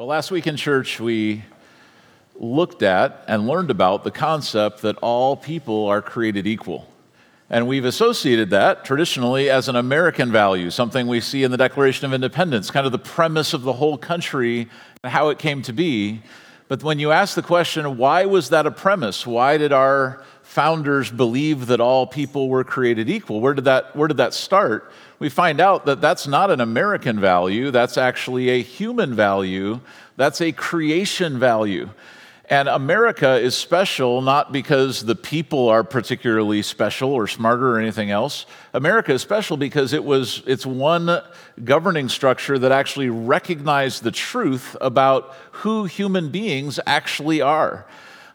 Well, last week in church, we looked at and learned about the concept that all people are created equal. And we've associated that traditionally as an American value, something we see in the Declaration of Independence, kind of the premise of the whole country and how it came to be. But when you ask the question, why was that a premise? Why did our founders believe that all people were created equal? Where did that, where did that start? we find out that that's not an American value, that's actually a human value, that's a creation value. And America is special not because the people are particularly special or smarter or anything else. America is special because it was it's one governing structure that actually recognized the truth about who human beings actually are.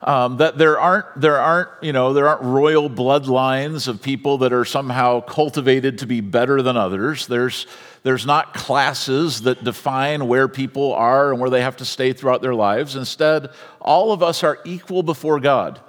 Um, that there aren't, there aren't, you know, there aren't royal bloodlines of people that are somehow cultivated to be better than others. There's, there's not classes that define where people are and where they have to stay throughout their lives. Instead, all of us are equal before God.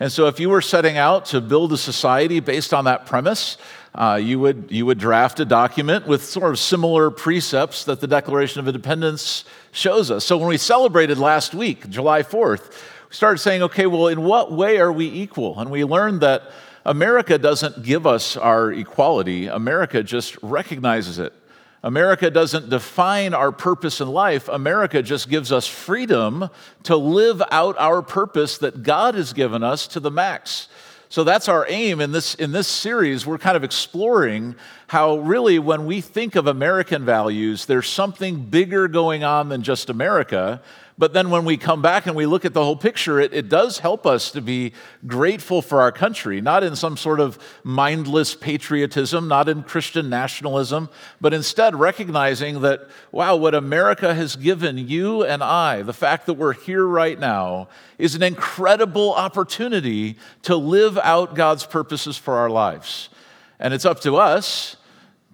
And so, if you were setting out to build a society based on that premise, uh, you, would, you would draft a document with sort of similar precepts that the Declaration of Independence shows us. So, when we celebrated last week, July 4th, we started saying, okay, well, in what way are we equal? And we learned that America doesn't give us our equality, America just recognizes it. America doesn't define our purpose in life. America just gives us freedom to live out our purpose that God has given us to the max. So that's our aim in this, in this series. We're kind of exploring how, really, when we think of American values, there's something bigger going on than just America. But then when we come back and we look at the whole picture, it, it does help us to be grateful for our country, not in some sort of mindless patriotism, not in Christian nationalism, but instead recognizing that, wow, what America has given you and I, the fact that we're here right now, is an incredible opportunity to live out God's purposes for our lives. And it's up to us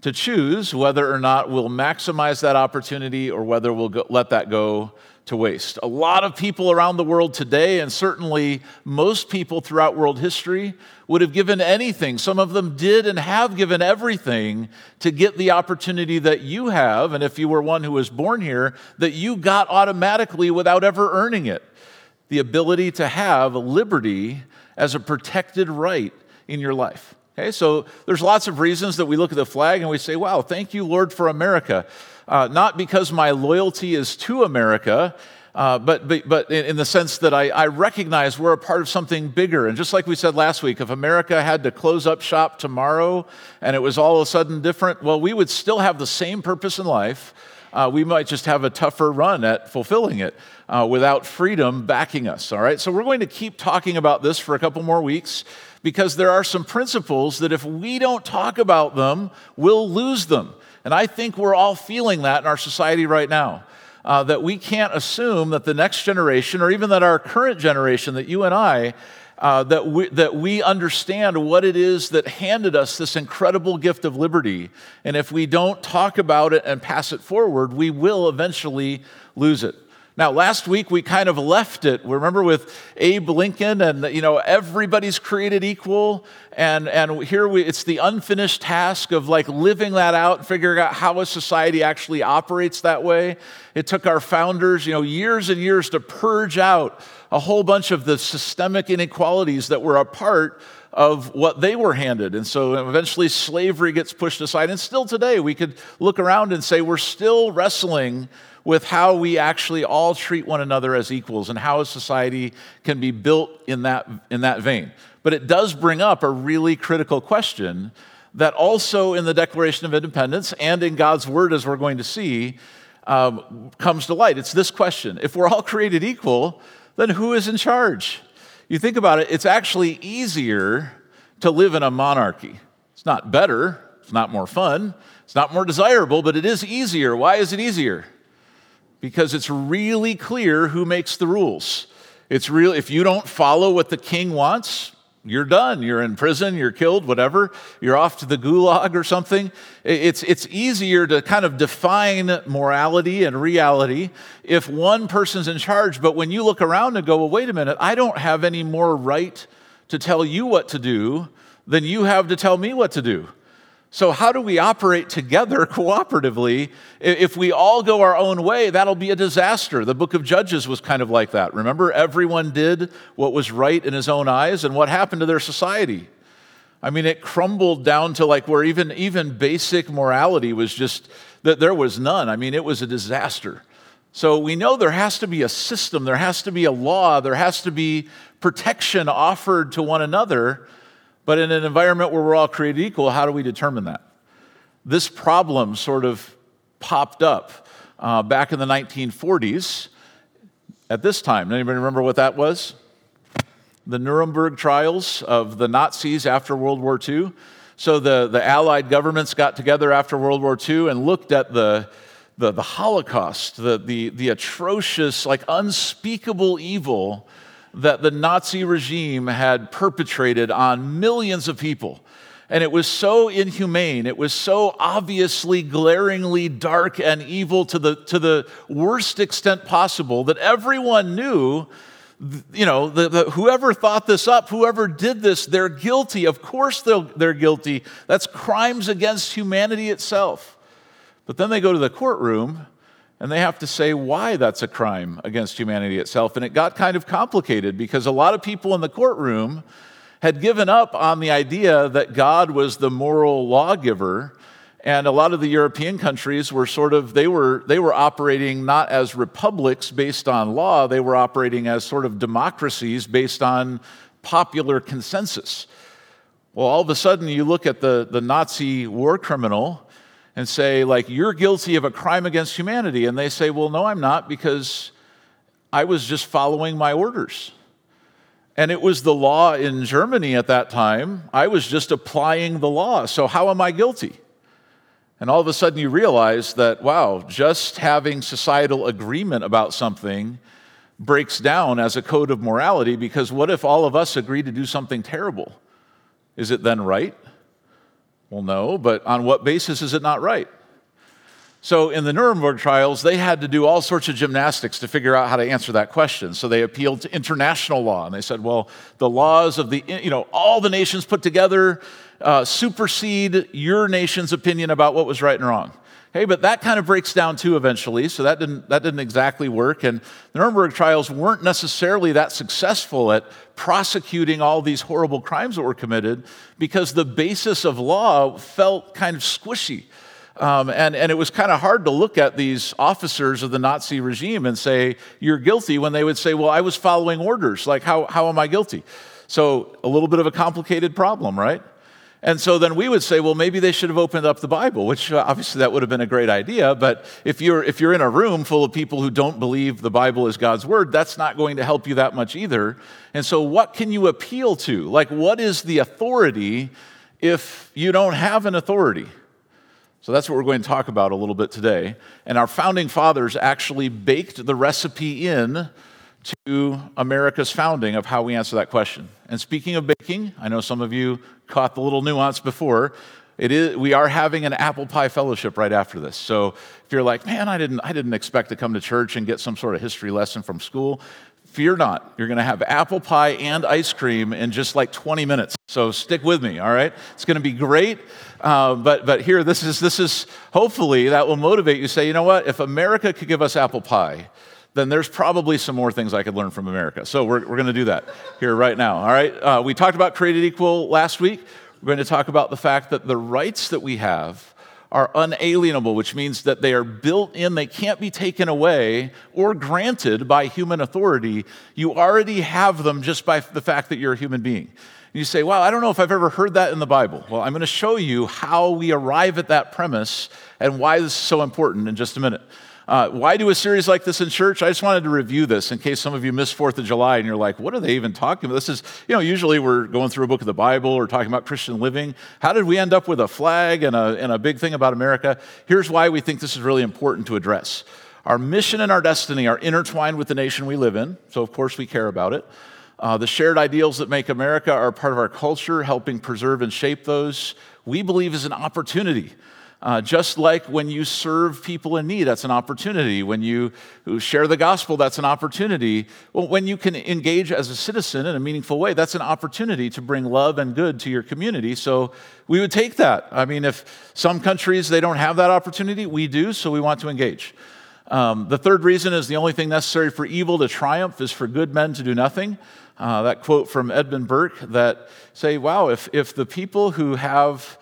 to choose whether or not we'll maximize that opportunity or whether we'll go, let that go to waste. A lot of people around the world today, and certainly most people throughout world history, would have given anything. Some of them did and have given everything to get the opportunity that you have, and if you were one who was born here, that you got automatically without ever earning it. The ability to have liberty as a protected right in your life. Okay, so there's lots of reasons that we look at the flag and we say, wow, thank you, Lord, for America uh, not because my loyalty is to America, uh, but, but, but in the sense that I, I, recognize we're a part of something bigger. And just like we said last week, if America had to close up shop tomorrow and it was all of a sudden different, well, we would still have the same purpose in life. Uh, we might just have a tougher run at fulfilling it uh, without freedom backing us. All right, so we're going to keep talking about this for a couple more weeks because there are some principles that if we don't talk about them, we'll lose them. And I think we're all feeling that in our society right now. Uh, that we can't assume that the next generation, or even that our current generation, that you and I, uh, that, we, that we understand what it is that handed us this incredible gift of liberty. And if we don't talk about it and pass it forward, we will eventually lose it. Now, last week we kind of left it. Remember with Abe Lincoln and, you know, everybody's created equal. And, and here we, it's the unfinished task of like living that out and figuring out how a society actually operates that way. It took our founders, you know, years and years to purge out a whole bunch of the systemic inequalities that were a part of what they were handed. And so eventually slavery gets pushed aside. And still today, we could look around and say we're still wrestling with how we actually all treat one another as equals and how a society can be built in that, in that vein. But it does bring up a really critical question that also in the Declaration of Independence and in God's Word, as we're going to see, um, comes to light. It's this question If we're all created equal, then who is in charge? You think about it, it's actually easier to live in a monarchy. It's not better, it's not more fun, it's not more desirable, but it is easier. Why is it easier? Because it's really clear who makes the rules. It's real if you don't follow what the king wants, you're done. You're in prison, you're killed, whatever. You're off to the gulag or something. It's, it's easier to kind of define morality and reality if one person's in charge. But when you look around and go, well, wait a minute, I don't have any more right to tell you what to do than you have to tell me what to do. So, how do we operate together cooperatively? If we all go our own way, that'll be a disaster. The book of Judges was kind of like that. Remember, everyone did what was right in his own eyes, and what happened to their society? I mean, it crumbled down to like where even, even basic morality was just that there was none. I mean, it was a disaster. So we know there has to be a system, there has to be a law, there has to be protection offered to one another. But in an environment where we're all created equal, how do we determine that? This problem sort of popped up uh, back in the 1940s at this time. Anybody remember what that was? The Nuremberg trials of the Nazis after World War II. So the, the Allied governments got together after World War II and looked at the, the, the Holocaust, the, the, the atrocious, like unspeakable evil that the Nazi regime had perpetrated on millions of people. And it was so inhumane, it was so obviously, glaringly dark and evil to the, to the worst extent possible that everyone knew, you know, the, the, whoever thought this up, whoever did this, they're guilty. Of course they're guilty. That's crimes against humanity itself. But then they go to the courtroom and they have to say why that's a crime against humanity itself. And it got kind of complicated because a lot of people in the courtroom had given up on the idea that God was the moral lawgiver. And a lot of the European countries were sort of, they were, they were operating not as republics based on law, they were operating as sort of democracies based on popular consensus. Well, all of a sudden, you look at the, the Nazi war criminal and say, like, you're guilty of a crime against humanity. And they say, well, no, I'm not, because I was just following my orders. And it was the law in Germany at that time. I was just applying the law. So how am I guilty? And all of a sudden you realize that, wow, just having societal agreement about something breaks down as a code of morality because what if all of us agree to do something terrible? Is it then right? Well, no, but on what basis is it not right? So, in the Nuremberg trials, they had to do all sorts of gymnastics to figure out how to answer that question. So, they appealed to international law and they said, well, the laws of the, you know, all the nations put together uh, supersede your nation's opinion about what was right and wrong. Okay, but that kind of breaks down too eventually, so that didn't, that didn't exactly work. And the Nuremberg trials weren't necessarily that successful at prosecuting all these horrible crimes that were committed because the basis of law felt kind of squishy. Um, and, and it was kind of hard to look at these officers of the Nazi regime and say, You're guilty, when they would say, Well, I was following orders. Like, how, how am I guilty? So, a little bit of a complicated problem, right? And so then we would say, well, maybe they should have opened up the Bible, which uh, obviously that would have been a great idea. But if you're, if you're in a room full of people who don't believe the Bible is God's word, that's not going to help you that much either. And so, what can you appeal to? Like, what is the authority if you don't have an authority? So that's what we're going to talk about a little bit today. And our founding fathers actually baked the recipe in to America's founding of how we answer that question. And speaking of baking, I know some of you caught the little nuance before. It is, we are having an apple pie fellowship right after this. So if you're like, man, I didn't, I didn't expect to come to church and get some sort of history lesson from school, fear not. You're going to have apple pie and ice cream in just like 20 minutes. So stick with me, all right? It's going to be great. Uh, but, but here, this is, this is hopefully that will motivate you say, you know what? If America could give us apple pie, then there's probably some more things I could learn from America. So we're, we're going to do that here right now. All right. Uh, we talked about created equal last week. We're going to talk about the fact that the rights that we have are unalienable, which means that they are built in, they can't be taken away or granted by human authority. You already have them just by the fact that you're a human being. And you say, Wow, I don't know if I've ever heard that in the Bible. Well, I'm going to show you how we arrive at that premise and why this is so important in just a minute. Uh, why do a series like this in church? I just wanted to review this in case some of you missed Fourth of July and you're like, what are they even talking about? This is, you know, usually we're going through a book of the Bible or talking about Christian living. How did we end up with a flag and a, and a big thing about America? Here's why we think this is really important to address. Our mission and our destiny are intertwined with the nation we live in, so of course we care about it. Uh, the shared ideals that make America are part of our culture, helping preserve and shape those, we believe is an opportunity Uh, just like when you serve people in need, that's an opportunity. When you share the gospel, that's an opportunity. Well, when you can engage as a citizen in a meaningful way, that's an opportunity to bring love and good to your community. So we would take that. I mean, if some countries they don't have that opportunity, we do, so we want to engage. Um, the third reason is the only thing necessary for evil to triumph is for good men to do nothing. Uh, that quote from Edmund Burke that say, wow, if, if the people who have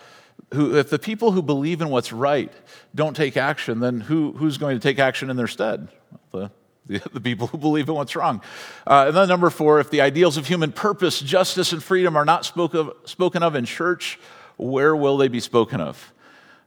who, if the people who believe in what's right don't take action, then who, who's going to take action in their stead? The, the, the people who believe in what's wrong. Uh, and then number four, if the ideals of human purpose, justice, and freedom are not spoke of, spoken of in church, where will they be spoken of?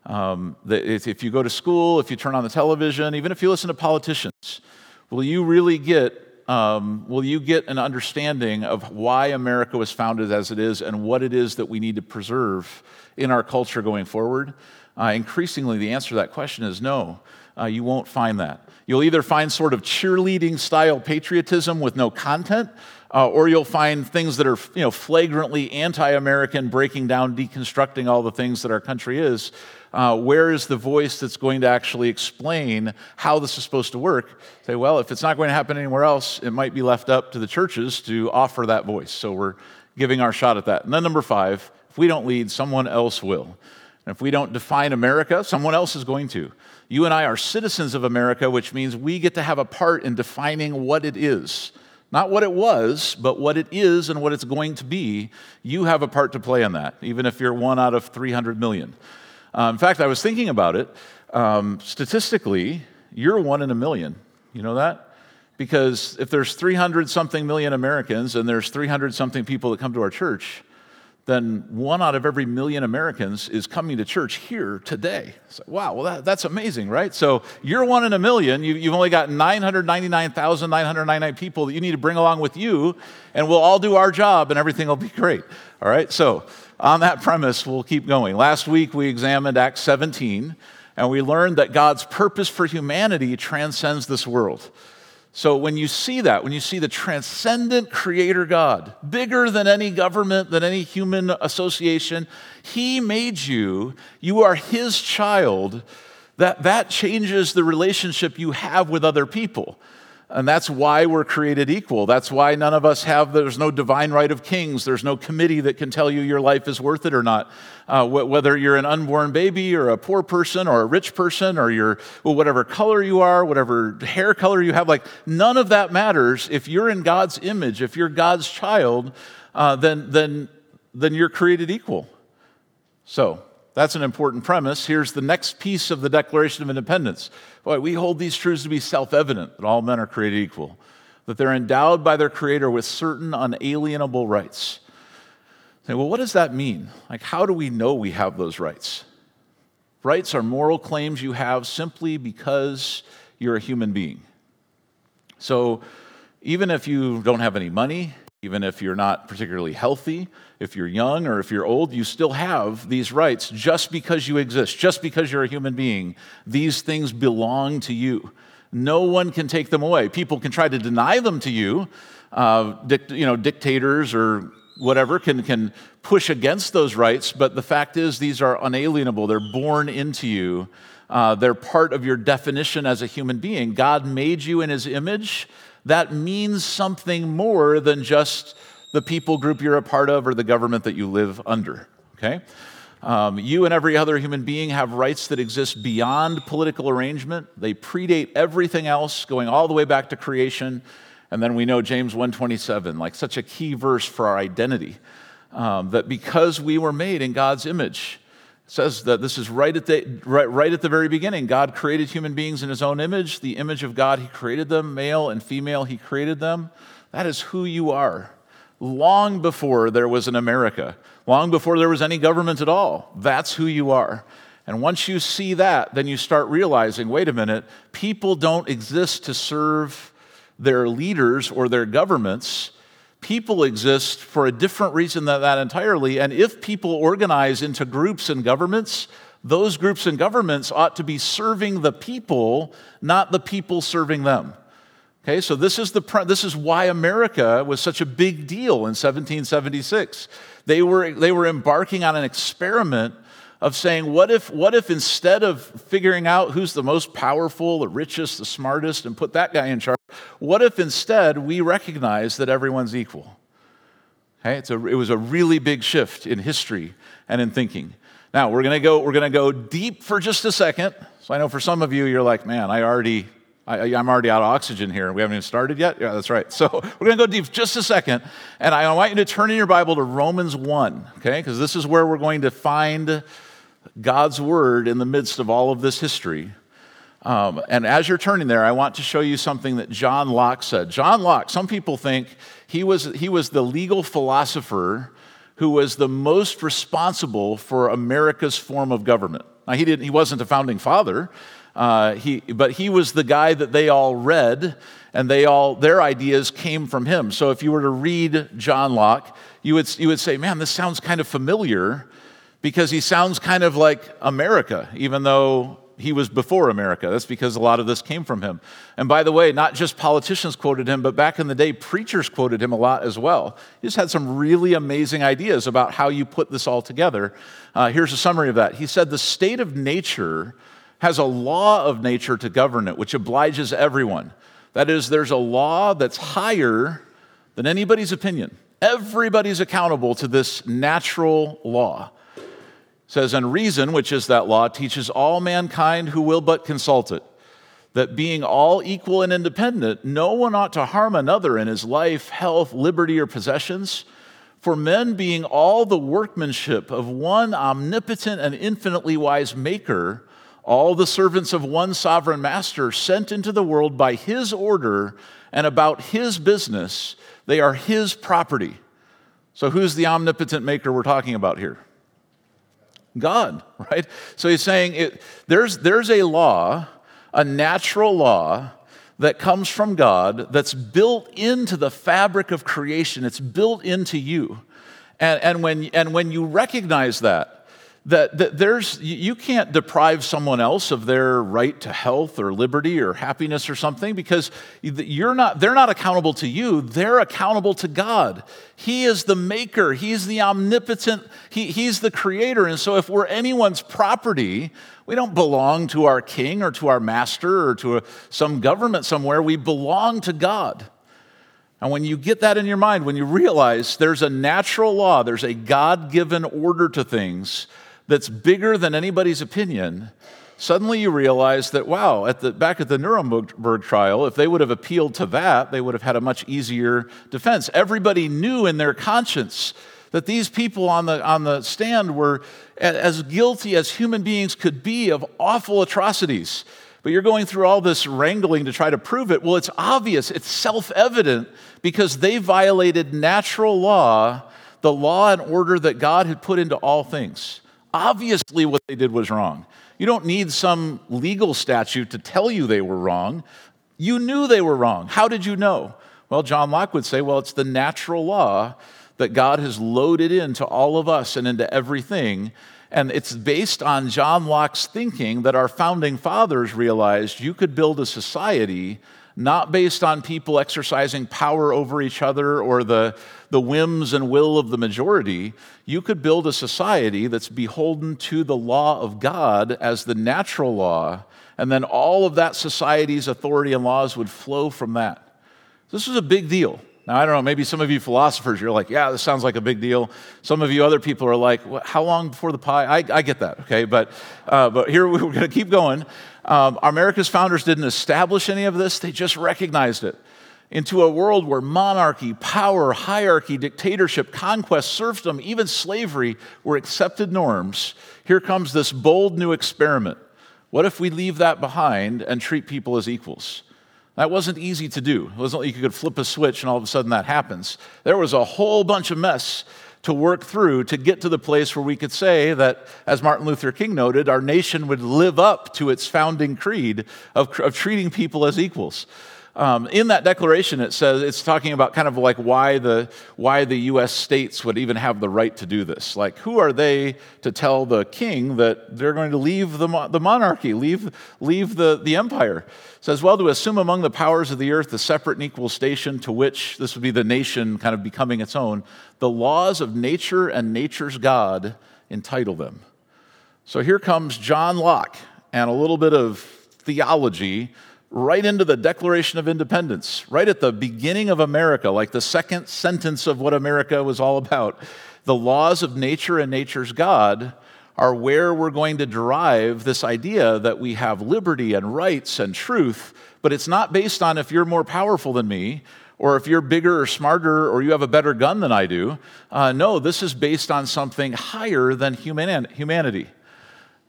Um, if you go to school, if you turn on the television, even if you listen to politicians, will you really get um, will you get an understanding of why America was founded as it is and what it is that we need to preserve in our culture going forward? Uh, increasingly, the answer to that question is no. Uh, you won't find that. You'll either find sort of cheerleading style patriotism with no content, uh, or you'll find things that are you know, flagrantly anti American, breaking down, deconstructing all the things that our country is. Uh, where is the voice that's going to actually explain how this is supposed to work? Say, well, if it's not going to happen anywhere else, it might be left up to the churches to offer that voice. So we're giving our shot at that. And then, number five, if we don't lead, someone else will. And if we don't define America, someone else is going to. You and I are citizens of America, which means we get to have a part in defining what it is. Not what it was, but what it is and what it's going to be. You have a part to play in that, even if you're one out of 300 million. Uh, in fact, I was thinking about it. Um, statistically, you're one in a million. You know that? Because if there's 300 something million Americans and there's 300 something people that come to our church, then one out of every million Americans is coming to church here today. So, wow, well, that, that's amazing, right? So you're one in a million. You, have only got 999,999 people that you need to bring along with you, and we'll all do our job and everything will be great. All right, so on that premise, we'll keep going. Last week, we examined Acts 17, and we learned that God's purpose for humanity transcends this world. So when you see that, when you see the transcendent creator God, bigger than any government, than any human association, he made you, you are his child, that that changes the relationship you have with other people. And that's why we're created equal. That's why none of us have, there's no divine right of kings. There's no committee that can tell you your life is worth it or not. Uh, wh- whether you're an unborn baby or a poor person or a rich person or you're, well, whatever color you are, whatever hair color you have, like none of that matters. If you're in God's image, if you're God's child, uh, then, then, then you're created equal. So, that's an important premise. Here's the next piece of the Declaration of Independence. Boy, we hold these truths to be self evident that all men are created equal, that they're endowed by their Creator with certain unalienable rights. Say, well, what does that mean? Like, how do we know we have those rights? Rights are moral claims you have simply because you're a human being. So, even if you don't have any money, even if you're not particularly healthy, if you're young or if you're old, you still have these rights just because you exist, just because you're a human being. These things belong to you. No one can take them away. People can try to deny them to you. Uh, you know, dictators or whatever can, can push against those rights, but the fact is, these are unalienable. They're born into you, uh, they're part of your definition as a human being. God made you in his image that means something more than just the people group you're a part of or the government that you live under, okay? Um, you and every other human being have rights that exist beyond political arrangement. They predate everything else, going all the way back to creation. And then we know James 1:27, like such a key verse for our identity, um, that because we were made in God's image, says that this is right at, the, right, right at the very beginning. God created human beings in his own image. The image of God, he created them, male and female, he created them. That is who you are. Long before there was an America, long before there was any government at all, that's who you are. And once you see that, then you start realizing wait a minute, people don't exist to serve their leaders or their governments people exist for a different reason than that entirely. And if people organize into groups and governments, those groups and governments ought to be serving the people, not the people serving them. Okay, so this is, the, this is why America was such a big deal in 1776. They were, they were embarking on an experiment of saying, what if, what if instead of figuring out who's the most powerful, the richest, the smartest, and put that guy in charge, what if instead we recognize that everyone's equal? Okay, it's a, it was a really big shift in history and in thinking. Now we're gonna go, we're gonna go deep for just a second. So I know for some of you, you're like, man, I already, I, am already out of oxygen here. We haven't even started yet? Yeah, that's right. So we're going to go deep just a second. And I want you to turn in your Bible to Romans 1, okay? Because this is where we're going to find God's word in the midst of all of this history. Um, and as you're turning there, I want to show you something that John Locke said. John Locke, some people think he was, he was the legal philosopher who was the most responsible for America's form of government. Now, he, didn't, he wasn't a founding father, uh, he, but he was the guy that they all read, and they all, their ideas came from him. So if you were to read John Locke, you would, you would say, man, this sounds kind of familiar because he sounds kind of like America, even though he was before America. That's because a lot of this came from him. And by the way, not just politicians quoted him, but back in the day, preachers quoted him a lot as well. He just had some really amazing ideas about how you put this all together. Uh, here's a summary of that. He said, The state of nature has a law of nature to govern it, which obliges everyone. That is, there's a law that's higher than anybody's opinion. Everybody's accountable to this natural law says, And reason, which is that law, teaches all mankind who will but consult it, that being all equal and independent, no one ought to harm another in his life, health, liberty, or possessions. For men being all the workmanship of one omnipotent and infinitely wise Maker, all the servants of one sovereign master, sent into the world by his order and about his business, they are his property. So, who's the omnipotent Maker we're talking about here? God, right? So he's saying it, there's, there's a law, a natural law that comes from God that's built into the fabric of creation, it's built into you. And, and, when, and when you recognize that, that, that there's, you can't deprive someone else of their right to health or liberty or happiness or something because you're not, they're not accountable to you, they're accountable to God. He is the maker, He's the omnipotent, he, He's the creator. And so if we're anyone's property, we don't belong to our king or to our master or to a, some government somewhere, we belong to God. And when you get that in your mind, when you realize there's a natural law, there's a God given order to things, that's bigger than anybody's opinion, suddenly you realize that, wow, at the, back at the Nuremberg trial, if they would have appealed to that, they would have had a much easier defense. Everybody knew in their conscience that these people on the, on the stand were as guilty as human beings could be of awful atrocities. But you're going through all this wrangling to try to prove it. Well, it's obvious, it's self evident because they violated natural law, the law and order that God had put into all things. Obviously, what they did was wrong. You don't need some legal statute to tell you they were wrong. You knew they were wrong. How did you know? Well, John Locke would say, well, it's the natural law that God has loaded into all of us and into everything. And it's based on John Locke's thinking that our founding fathers realized you could build a society not based on people exercising power over each other or the, the whims and will of the majority. You could build a society that's beholden to the law of God as the natural law, and then all of that society's authority and laws would flow from that. This was a big deal. Now, I don't know, maybe some of you philosophers, you're like, yeah, this sounds like a big deal. Some of you other people are like, how long before the pie? I, I get that, okay? But, uh, but here we're going to keep going. Um, America's founders didn't establish any of this, they just recognized it. Into a world where monarchy, power, hierarchy, dictatorship, conquest, serfdom, even slavery were accepted norms, here comes this bold new experiment. What if we leave that behind and treat people as equals? That wasn't easy to do. It wasn't like you could flip a switch and all of a sudden that happens. There was a whole bunch of mess to work through to get to the place where we could say that, as Martin Luther King noted, our nation would live up to its founding creed of, of treating people as equals. Um, in that declaration, it says it's talking about kind of like why the why the U.S. states would even have the right to do this. Like, who are they to tell the king that they're going to leave the, the monarchy, leave leave the the empire? It says, well, to assume among the powers of the earth the separate and equal station to which this would be the nation kind of becoming its own, the laws of nature and nature's God entitle them. So here comes John Locke and a little bit of theology right into the Declaration of Independence, right at the beginning of America, like the second sentence of what America was all about. The laws of nature and nature's God are where we're going to derive this idea that we have liberty and rights and truth, but it's not based on if you're more powerful than me or if you're bigger or smarter or you have a better gun than I do. Uh, no, this is based on something higher than human- humanity.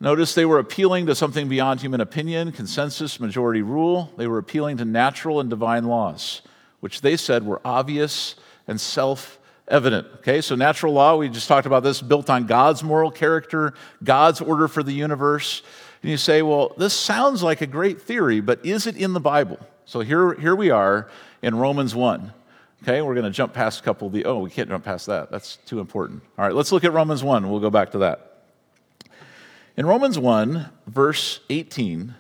Notice they were appealing to something beyond human opinion, consensus, majority rule. They were appealing to natural and divine laws, which they said were obvious and self evident. Okay, so natural law, we just talked about this, built on God's moral character, God's order for the universe. And you say, well, this sounds like a great theory, but is it in the Bible? So here, here we are in Romans 1. Okay, we're going to jump past a couple of the, oh, we can't jump past that. That's too important. All right, let's look at Romans 1. We'll go back to that. In Romans 1, verse 18,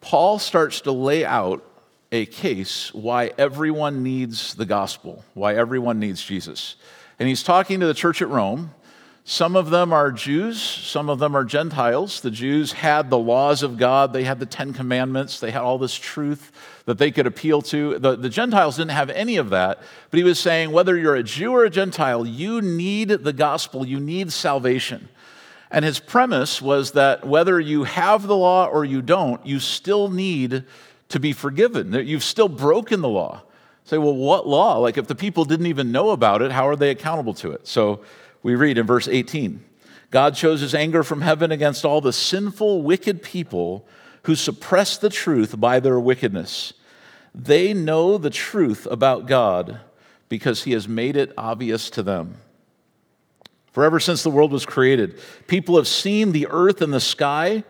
Paul starts to lay out a case why everyone needs the gospel, why everyone needs Jesus. And he's talking to the church at Rome. Some of them are Jews, some of them are Gentiles. The Jews had the laws of God, they had the Ten Commandments, they had all this truth that they could appeal to. The, the Gentiles didn't have any of that, but he was saying whether you're a Jew or a Gentile, you need the gospel, you need salvation. And his premise was that whether you have the law or you don't, you still need to be forgiven. You've still broken the law. Say, well, what law? Like, if the people didn't even know about it, how are they accountable to it? So we read in verse 18 God shows his anger from heaven against all the sinful, wicked people who suppress the truth by their wickedness. They know the truth about God because he has made it obvious to them. For ever since the world was created, people have seen the earth and the sky.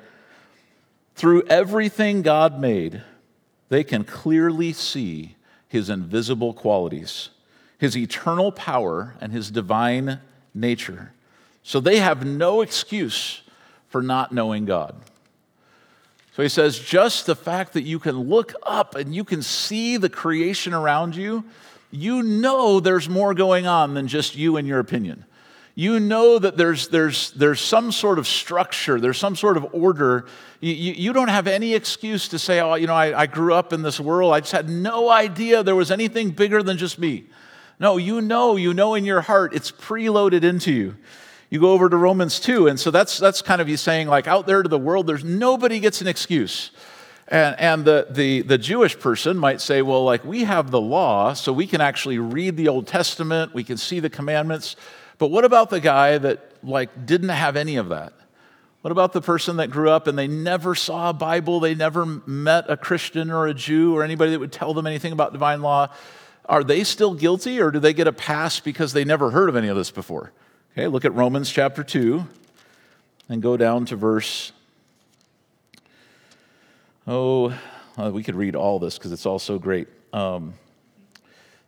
Through everything God made, they can clearly see his invisible qualities, his eternal power, and his divine nature. So they have no excuse for not knowing God. So he says, just the fact that you can look up and you can see the creation around you, you know there's more going on than just you and your opinion you know that there's, there's, there's some sort of structure, there's some sort of order. You, you, you don't have any excuse to say, oh, you know, I, I grew up in this world. I just had no idea there was anything bigger than just me. No, you know, you know in your heart, it's preloaded into you. You go over to Romans 2, and so that's, that's kind of you saying, like, out there to the world, there's nobody gets an excuse. And, and the, the, the Jewish person might say, well, like, we have the law, so we can actually read the Old Testament, we can see the commandments. But what about the guy that like didn't have any of that? What about the person that grew up and they never saw a Bible, they never met a Christian or a Jew or anybody that would tell them anything about divine law? Are they still guilty or do they get a pass because they never heard of any of this before? Okay, look at Romans chapter 2 and go down to verse. Oh, uh, we could read all this because it's all so great. Um,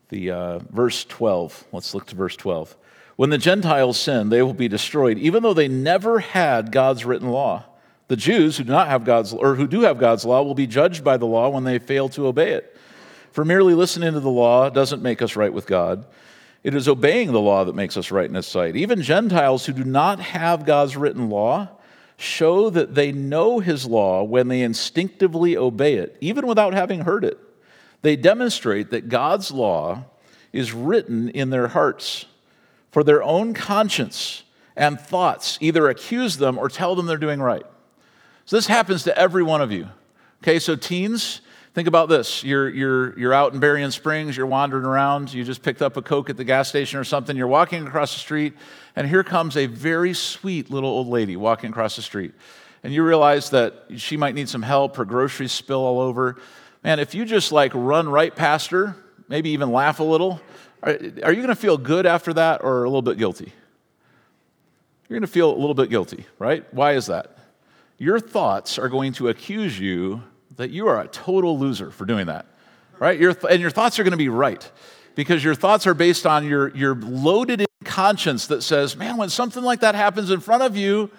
the uh, verse 12. Let's look to verse 12. When the Gentiles sin, they will be destroyed, even though they never had God's written law. The Jews who do not have God's or who do have God's law will be judged by the law when they fail to obey it. For merely listening to the law doesn't make us right with God. It is obeying the law that makes us right in his sight. Even Gentiles who do not have God's written law show that they know his law when they instinctively obey it, even without having heard it. They demonstrate that God's law is written in their hearts for their own conscience and thoughts either accuse them or tell them they're doing right. So this happens to every one of you. Okay, so teens, think about this. You're, you're, you're out in Berrien Springs, you're wandering around, you just picked up a Coke at the gas station or something, you're walking across the street, and here comes a very sweet little old lady walking across the street. And you realize that she might need some help, her groceries spill all over. Man, if you just like run right past her, maybe even laugh a little, are, are you going to feel good after that or a little bit guilty? You're going to feel a little bit guilty, right? Why is that? Your thoughts are going to accuse you that you are a total loser for doing that, right? Your th- and your thoughts are going to be right because your thoughts are based on your, your loaded in conscience that says, man, when something like that happens in front of you,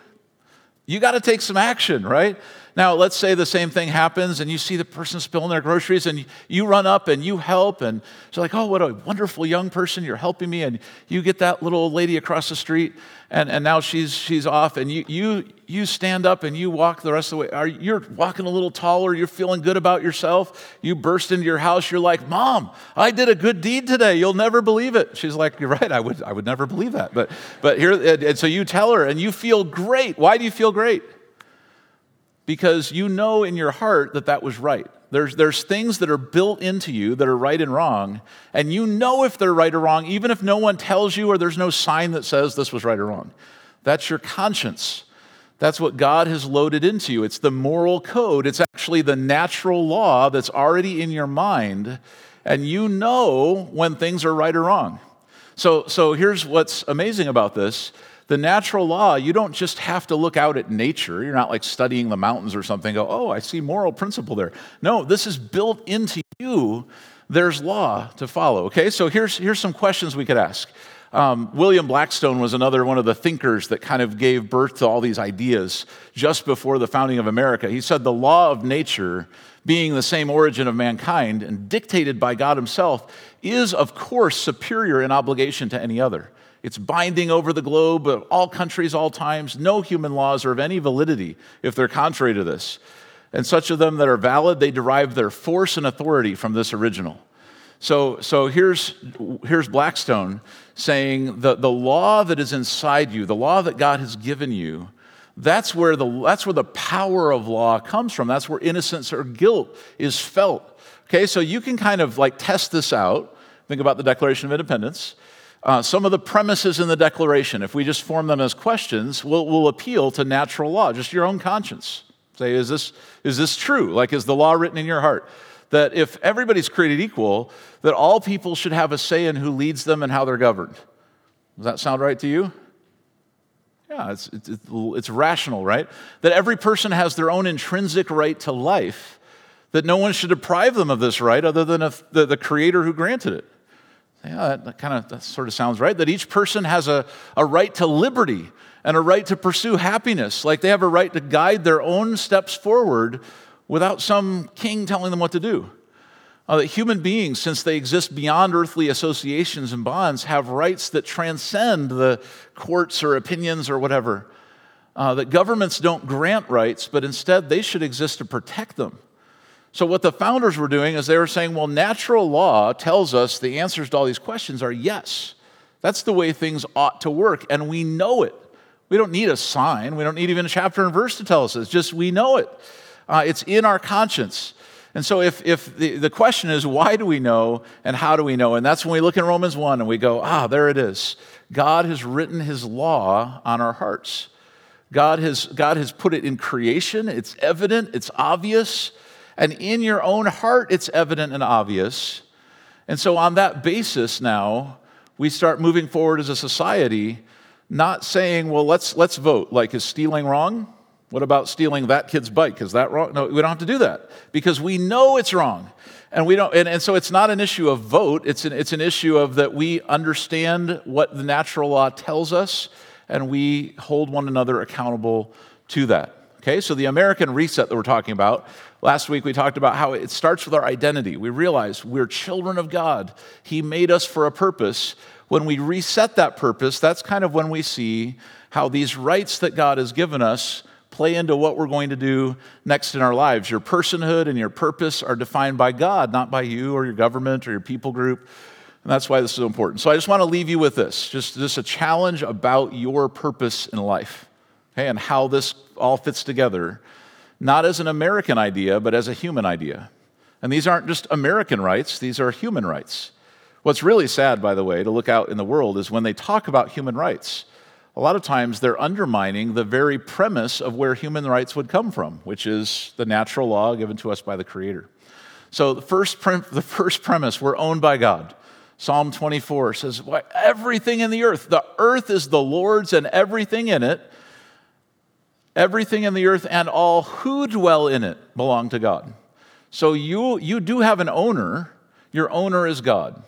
you got to take some action, right? Now, let's say the same thing happens and you see the person spilling their groceries and you run up and you help and you're like, oh, what a wonderful young person, you're helping me. And you get that little old lady across the street and, and now she's, she's off and you, you, you stand up and you walk the rest of the way. Are, you're walking a little taller, you're feeling good about yourself. You burst into your house, you're like, Mom, I did a good deed today. You'll never believe it. She's like, You're right, I would, I would never believe that. But, but here, and, and so you tell her and you feel great. Why do you feel great? Because you know in your heart that that was right. There's, there's things that are built into you that are right and wrong, and you know if they're right or wrong, even if no one tells you or there's no sign that says this was right or wrong. That's your conscience. That's what God has loaded into you. It's the moral code, it's actually the natural law that's already in your mind, and you know when things are right or wrong. So, so here's what's amazing about this the natural law, you don't just have to look out at nature. You're not like studying the mountains or something, go, oh, I see moral principle there. No, this is built into you. There's law to follow. Okay, so here's, here's some questions we could ask. Um, William Blackstone was another one of the thinkers that kind of gave birth to all these ideas just before the founding of America. He said the law of nature, being the same origin of mankind and dictated by God Himself, is of course superior in obligation to any other. It's binding over the globe, all countries, all times. No human laws are of any validity if they're contrary to this. And such of them that are valid, they derive their force and authority from this original. So, so here's, here's Blackstone saying the, the law that is inside you, the law that God has given you, that's where, the, that's where the power of law comes from. That's where innocence or guilt is felt. Okay, so you can kind of like test this out. Think about the Declaration of Independence. Uh, some of the premises in the Declaration, if we just form them as questions, will, will appeal to natural law, just your own conscience. Say, is this, is this true? Like, is the law written in your heart? That if everybody's created equal, that all people should have a say in who leads them and how they're governed. Does that sound right to you? Yeah, it's, it's, it's rational, right? That every person has their own intrinsic right to life, that no one should deprive them of this right other than the, the creator who granted it yeah, that, kind of that sort of sounds right. That each person has a, a right to liberty and a right to pursue happiness. Like they have a right to guide their own steps forward without some king telling them what to do. Uh, that human beings, since they exist beyond earthly associations and bonds, have rights that transcend the courts or opinions or whatever. Uh, that governments don't grant rights, but instead they should exist to protect them. So, what the founders were doing is they were saying, well, natural law tells us the answers to all these questions are yes. That's the way things ought to work, and we know it. We don't need a sign, we don't need even a chapter and verse to tell us. It's just we know it. Uh, it's in our conscience. And so, if, if the, the question is, why do we know and how do we know? And that's when we look in Romans 1 and we go, ah, there it is. God has written his law on our hearts. God has, God has put it in creation, it's evident, it's obvious. And in your own heart, it's evident and obvious. And so, on that basis, now, we start moving forward as a society, not saying, well, let's, let's vote. Like, is stealing wrong? What about stealing that kid's bike? Is that wrong? No, we don't have to do that because we know it's wrong. And, we don't, and, and so it's not an issue of vote, it's an, it's an issue of that we understand what the natural law tells us and we hold one another accountable to that. Okay, so the American reset that we're talking about, last week we talked about how it starts with our identity. We realize we're children of God, He made us for a purpose. When we reset that purpose, that's kind of when we see how these rights that God has given us play into what we're going to do next in our lives. Your personhood and your purpose are defined by God, not by you or your government or your people group. And that's why this is important. So I just want to leave you with this just, just a challenge about your purpose in life okay, and how this all fits together, not as an American idea, but as a human idea. And these aren't just American rights, these are human rights. What's really sad, by the way, to look out in the world is when they talk about human rights, a lot of times they're undermining the very premise of where human rights would come from, which is the natural law given to us by the Creator. So, the first, the first premise, we're owned by God. Psalm 24 says, Everything in the earth, the earth is the Lord's and everything in it Everything in the earth and all who dwell in it belong to God. So you, you do have an owner. Your owner is God.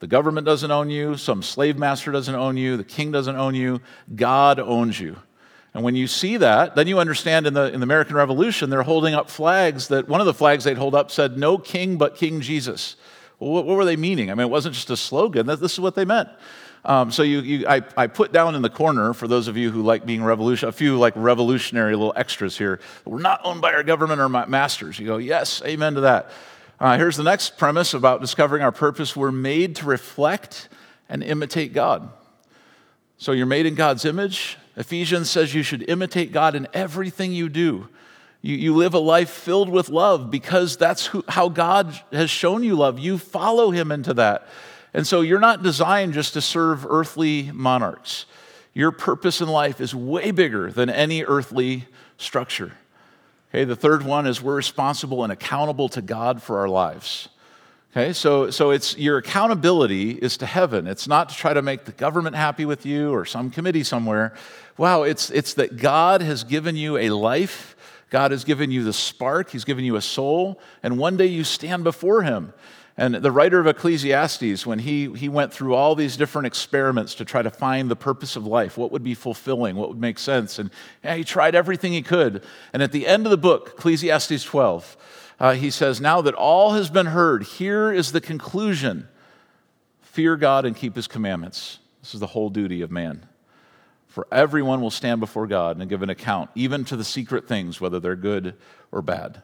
The government doesn't own you, some slave master doesn't own you, the king doesn't own you. God owns you. And when you see that, then you understand in the, in the American Revolution, they're holding up flags that one of the flags they'd hold up said, No king but King Jesus. Well, what, what were they meaning? I mean, it wasn't just a slogan, this is what they meant. Um, so you, you, I, I, put down in the corner for those of you who like being revolution, a few like revolutionary little extras here. We're not owned by our government or masters. You go, yes, amen to that. Uh, here's the next premise about discovering our purpose. We're made to reflect and imitate God. So you're made in God's image. Ephesians says you should imitate God in everything you do. You, you live a life filled with love because that's who, how God has shown you love. You follow Him into that. And so you're not designed just to serve earthly monarchs. Your purpose in life is way bigger than any earthly structure. Okay, the third one is we're responsible and accountable to God for our lives. Okay, so, so it's your accountability is to heaven. It's not to try to make the government happy with you or some committee somewhere. Wow, it's, it's that God has given you a life, God has given you the spark, He's given you a soul, and one day you stand before Him. And the writer of Ecclesiastes, when he, he went through all these different experiments to try to find the purpose of life, what would be fulfilling, what would make sense, and yeah, he tried everything he could. And at the end of the book, Ecclesiastes 12, uh, he says, Now that all has been heard, here is the conclusion fear God and keep his commandments. This is the whole duty of man. For everyone will stand before God and give an account, even to the secret things, whether they're good or bad.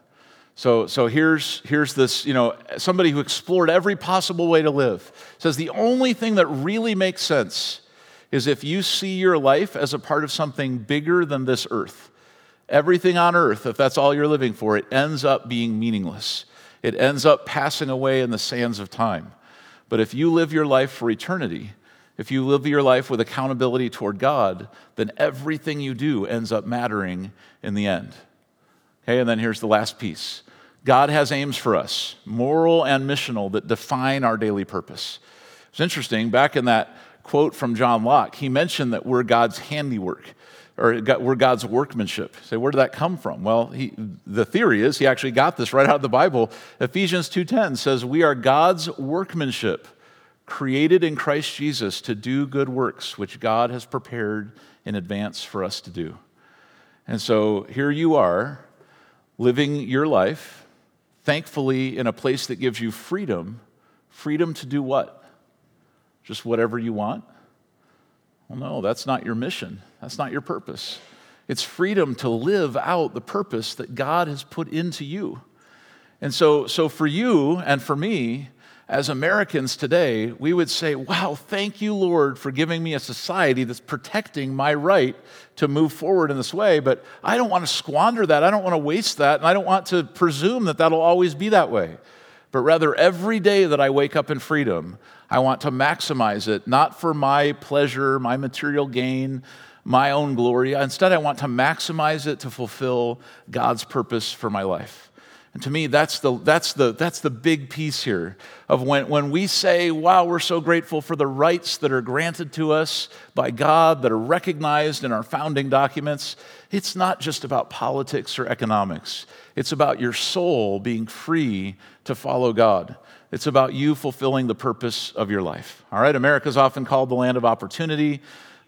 So, so here's, here's this, you know, somebody who explored every possible way to live. Says the only thing that really makes sense is if you see your life as a part of something bigger than this earth. Everything on earth, if that's all you're living for, it ends up being meaningless. It ends up passing away in the sands of time. But if you live your life for eternity, if you live your life with accountability toward God, then everything you do ends up mattering in the end. Okay, and then here's the last piece God has aims for us, moral and missional, that define our daily purpose. It's interesting, back in that quote from John Locke, he mentioned that we're God's handiwork, or we're God's workmanship. Say, where did that come from? Well, he, the theory is he actually got this right out of the Bible. Ephesians 2.10 says, we are God's workmanship, created in Christ Jesus to do good works, which God has prepared in advance for us to do. And so here you are, living your life thankfully in a place that gives you freedom. Freedom to do what? Just whatever you want? Well, no, that's not your mission. That's not your purpose. It's freedom to live out the purpose that God has put into you. And so, so for you and for me, as Americans today, we would say, Wow, thank you, Lord, for giving me a society that's protecting my right to move forward in this way. But I don't want to squander that. I don't want to waste that. And I don't want to presume that that'll always be that way. But rather, every day that I wake up in freedom, I want to maximize it, not for my pleasure, my material gain, my own glory. Instead, I want to maximize it to fulfill God's purpose for my life. And to me, that's the, that's the, that's the big piece here of when, when we say, wow, we're so grateful for the rights that are granted to us by God, that are recognized in our founding documents. It's not just about politics or economics, it's about your soul being free to follow God. It's about you fulfilling the purpose of your life. All right, America's often called the land of opportunity.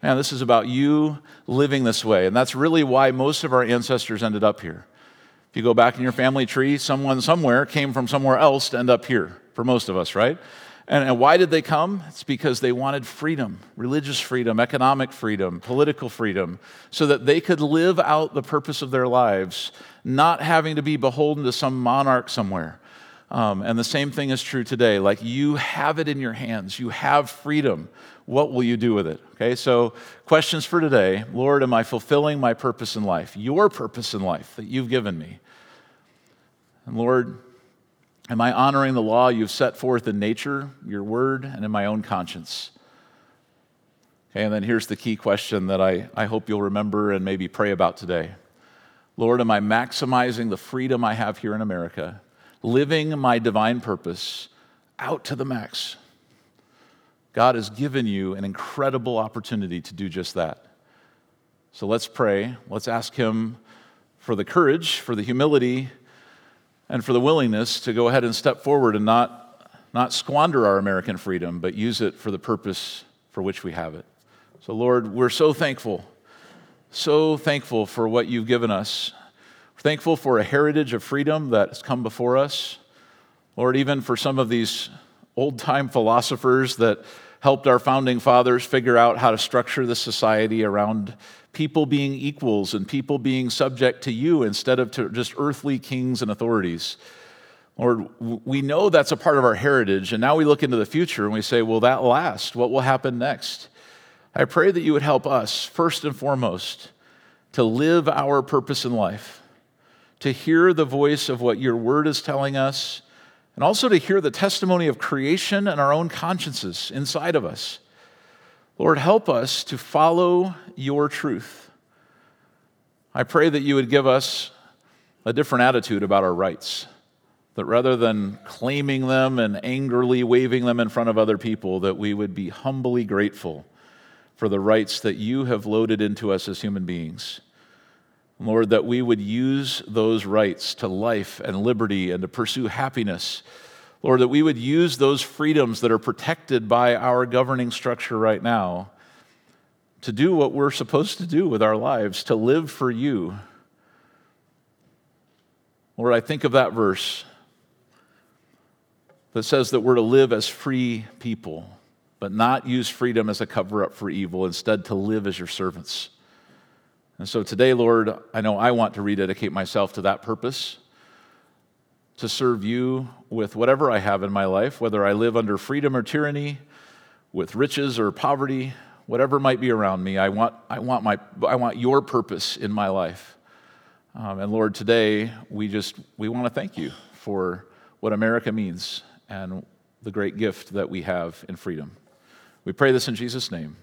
Man, this is about you living this way. And that's really why most of our ancestors ended up here. You go back in your family tree, someone somewhere came from somewhere else to end up here, for most of us, right? And, and, why did they come? It's because they wanted freedom, religious freedom, economic freedom, political freedom, so that they could live out the purpose of their lives, not having to be beholden to some monarch somewhere. Um, and the same thing is true today. Like you have it in your hands, you have freedom. What will you do with it? Okay, so questions for today Lord, am I fulfilling my purpose in life, your purpose in life that you've given me? And Lord, am I honoring the law you've set forth in nature, your word, and in my own conscience? Okay, and then here's the key question that I, I hope you'll remember and maybe pray about today. Lord, am I maximizing the freedom I have here in America? living my divine purpose out to the max. God has given you an incredible opportunity to do just that. So let's pray. Let's ask Him for the courage, for the humility, and for the willingness to go ahead and step forward and not, not squander our American freedom, but use it for the purpose for which we have it. So, Lord, we're so thankful So thankful for what you've given us. We're thankful for a heritage of freedom that has come before us. Lord, even for some of these old time philosophers that helped our founding fathers figure out how to structure the society around people being equals and people being subject to you instead of to just earthly kings and authorities. Lord, we know that's a part of our heritage, and now we look into the future and we say, Will that last? What will happen next? I pray that you would help us, first and foremost, to live our purpose in life, to hear the voice of what your word is telling us, and also to hear the testimony of creation and our own consciences inside of us. Lord, help us to follow your truth. I pray that you would give us a different attitude about our rights, that rather than claiming them and angrily waving them in front of other people, that we would be humbly grateful for the rights that you have loaded into us as human beings. Lord, that we would use those rights to life and liberty and to pursue happiness. Lord, that we would use those freedoms that are protected by our governing structure right now to do what we're supposed to do with our lives, to live for you. Lord, I think of that verse that says that we're to live as free people but not use freedom as a cover up for evil, instead, to live as your servants. And so today, Lord, I know I want to rededicate myself to that purpose to serve you with whatever I have in my life, whether I live under freedom or tyranny, with riches or poverty, whatever might be around me. I want, I want, my, I want your purpose in my life. Um, and Lord, today we just we want to thank you for what America means and the great gift that we have in freedom. We pray this in Jesus' name.